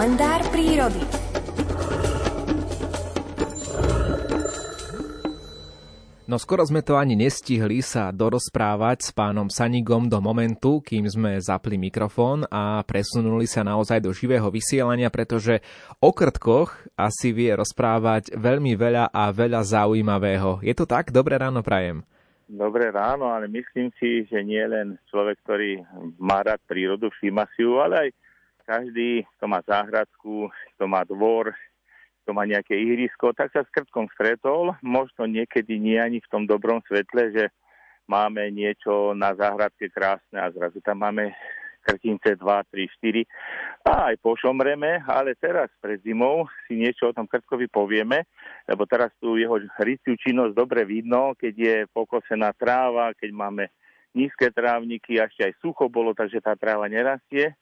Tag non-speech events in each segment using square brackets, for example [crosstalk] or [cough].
Kalendár prírody. No skoro sme to ani nestihli sa dorozprávať s pánom Sanigom do momentu, kým sme zapli mikrofón a presunuli sa naozaj do živého vysielania, pretože o krtkoch asi vie rozprávať veľmi veľa a veľa zaujímavého. Je to tak? Dobré ráno prajem. Dobré ráno, ale myslím si, že nie len človek, ktorý má rád prírodu, všíma si ju, ale aj každý, kto má záhradku, kto má dvor, kto má nejaké ihrisko, tak sa s krtkom stretol. Možno niekedy nie ani v tom dobrom svetle, že máme niečo na záhradke krásne a zrazu tam máme krtince 2, 3, 4 a aj pošomreme, ale teraz pred zimou si niečo o tom krtkovi povieme, lebo teraz tu jeho ryciu činnosť dobre vidno, keď je pokosená tráva, keď máme nízke trávniky, ešte aj sucho bolo, takže tá tráva nerastie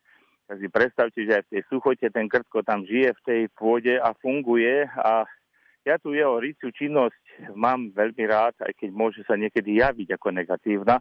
tak si predstavte, že aj v tej suchote ten krtko tam žije v tej pôde a funguje a ja tu jeho ryciu činnosť mám veľmi rád, aj keď môže sa niekedy javiť ako negatívna,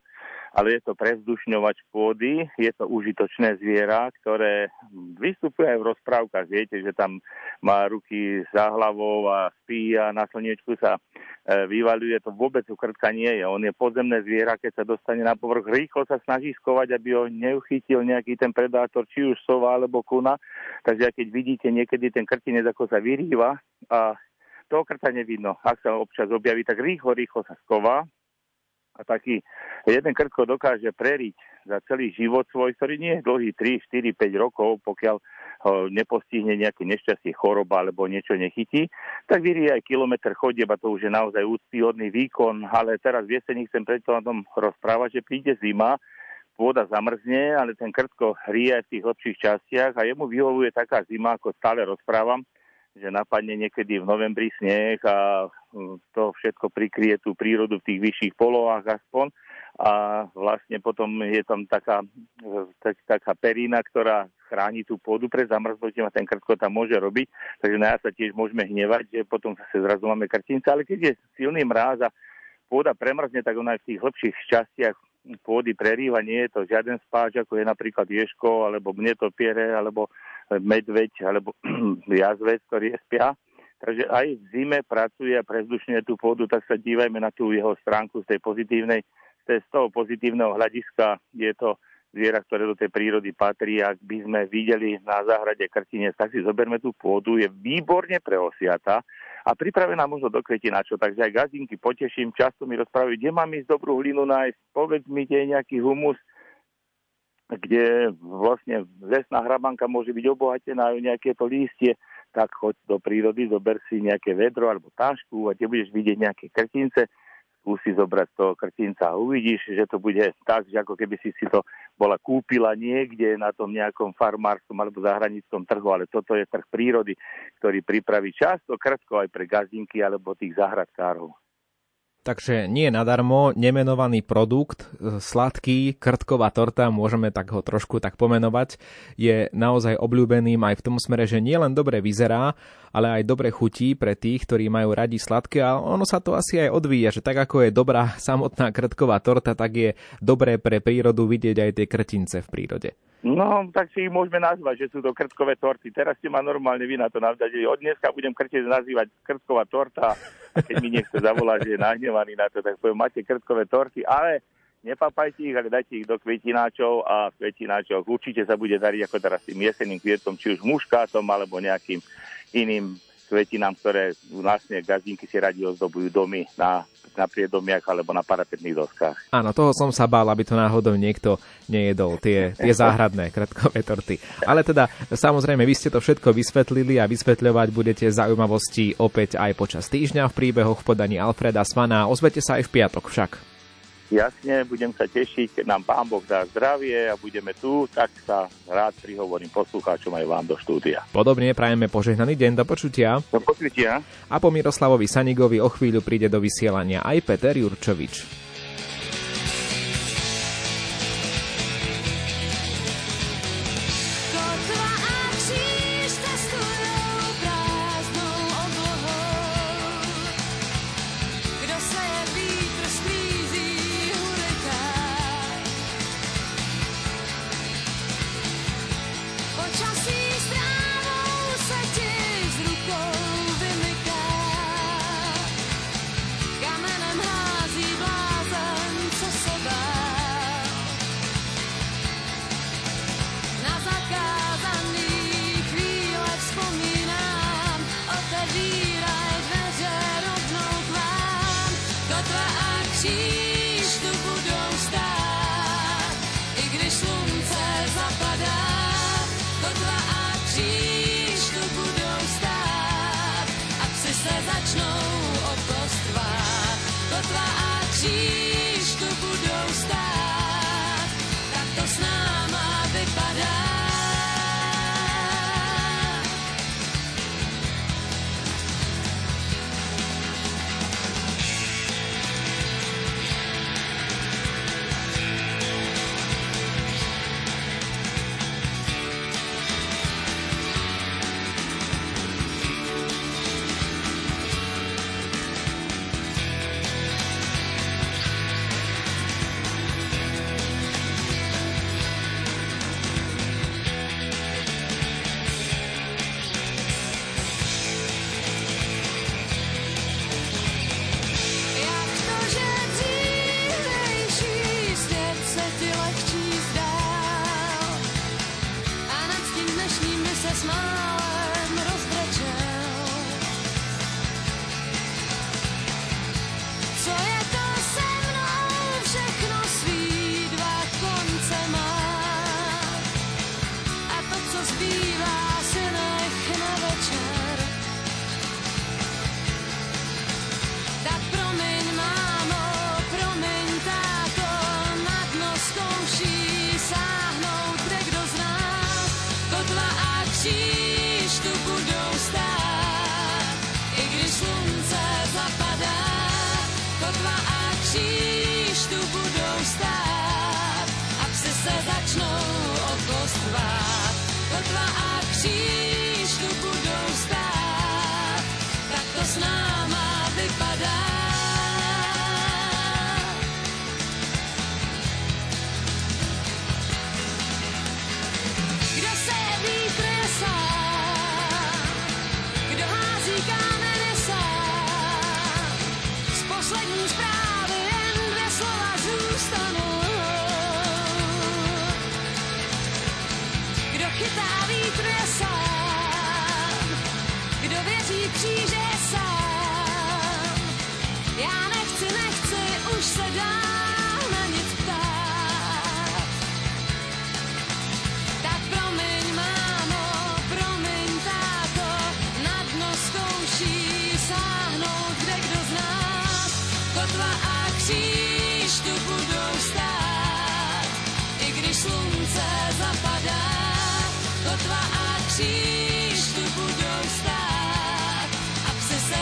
ale je to prezdušňovač pôdy, je to užitočné zviera, ktoré vystupuje aj v rozprávkach. Viete, že tam má ruky za hlavou a spí a na slniečku sa E, vyvaluje, to vôbec u krtka nie je. On je podzemné zviera, keď sa dostane na povrch, rýchlo sa snaží skovať, aby ho neuchytil nejaký ten predátor, či už sova alebo kuna. Takže keď vidíte niekedy ten krtinec, ako sa vyrýva a toho krta nevidno. Ak sa občas objaví, tak rýchlo, rýchlo sa sková a taký jeden krtko dokáže preriť za celý život svoj, ktorý nie je dlhý 3, 4, 5 rokov, pokiaľ ho nepostihne nejaké nešťastie, choroba alebo niečo nechytí, tak vyrie aj kilometr chodieb a to už je naozaj úctyhodný výkon, ale teraz v jeseni chcem preto o tom rozprávať, že príde zima, pôda zamrzne, ale ten krtko hrie v tých lepších častiach a jemu vyhovuje taká zima, ako stále rozprávam, že napadne niekedy v novembri sneh a hm, to všetko prikrie tú prírodu v tých vyšších polohách aspoň. A vlastne potom je tam taká, tak, taká perína, ktorá chráni tú pôdu pred zamrznutím a ten krtko tam môže robiť. Takže na sa tiež môžeme hnevať, že potom zase zrazu máme krtince, ale keď je silný mráz a pôda premrzne, tak ona aj v tých hlbších častiach pôdy prerýva, nie je to žiaden spáč, ako je napríklad ješko, alebo mnetopiere, alebo medveď, alebo [clears throat] jazvec, ktorý spia. Takže aj v zime pracuje a prezdušňuje tú pôdu, tak sa dívajme na tú jeho stránku z tej pozitívnej, z toho pozitívneho hľadiska. Je to zviera, ktoré do tej prírody patrí. Ak by sme videli na záhrade krtinec, tak si zoberme tú pôdu, je výborne preosiata a pripravená možno do kvetináčov. Takže aj gazdinky poteším, často mi rozprávajú, kde mám ísť dobrú hlinu nájsť, povedz mi, kde je nejaký humus, kde vlastne lesná hrabanka môže byť obohatená o nejaké to lístie, tak choď do prírody, zober si nejaké vedro alebo tášku a kde budeš vidieť nejaké krtince, skúsi zobrať toho krtinca a uvidíš, že to bude tak, že ako keby si si to bola kúpila niekde na tom nejakom farmárskom alebo zahraničnom trhu, ale toto je trh prírody, ktorý pripraví často krtko aj pre gazdinky alebo tých zahradkárov. Takže nie nadarmo nemenovaný produkt, e, sladký, krtková torta, môžeme tak ho trošku tak pomenovať, je naozaj obľúbeným aj v tom smere, že nielen dobre vyzerá, ale aj dobre chutí pre tých, ktorí majú radi sladké a ono sa to asi aj odvíja, že tak ako je dobrá [laughs] samotná krtková torta, tak je dobré pre prírodu vidieť aj tie krtince v prírode. No, tak si ich môžeme nazvať, že sú to krtkové torty. Teraz ste ma normálne vy na to navdať. Od dneska budem krtec nazývať krtková torta keď mi niekto zavolá, že je nahnevaný na to, tak poviem, máte krtkové torty, ale nepapajte ich, ale dajte ich do kvetináčov a v kvetináčoch určite sa bude dariť ako teraz tým jeseným kvietom, či už muškátom alebo nejakým iným kvetinám, ktoré vlastne gazdinky si radi ozdobujú domy na na priedomiach alebo na parapetných doskách. Áno, toho som sa bál, aby to náhodou niekto nejedol, tie, tie [laughs] záhradné kratkové torty. Ale teda, samozrejme, vy ste to všetko vysvetlili a vysvetľovať budete zaujímavosti opäť aj počas týždňa v príbehoch v podaní Alfreda Svana. Ozvete sa aj v piatok však. Jasne, budem sa tešiť, keď nám Pán Boh dá zdravie a budeme tu, tak sa rád prihovorím poslucháčom aj vám do štúdia. Podobne prajeme požehnaný deň, do počutia. Do počutia. A po Miroslavovi Sanigovi o chvíľu príde do vysielania aj Peter Jurčovič. You.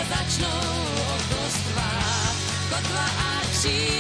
Začnou o to stvát. Kotva a kříž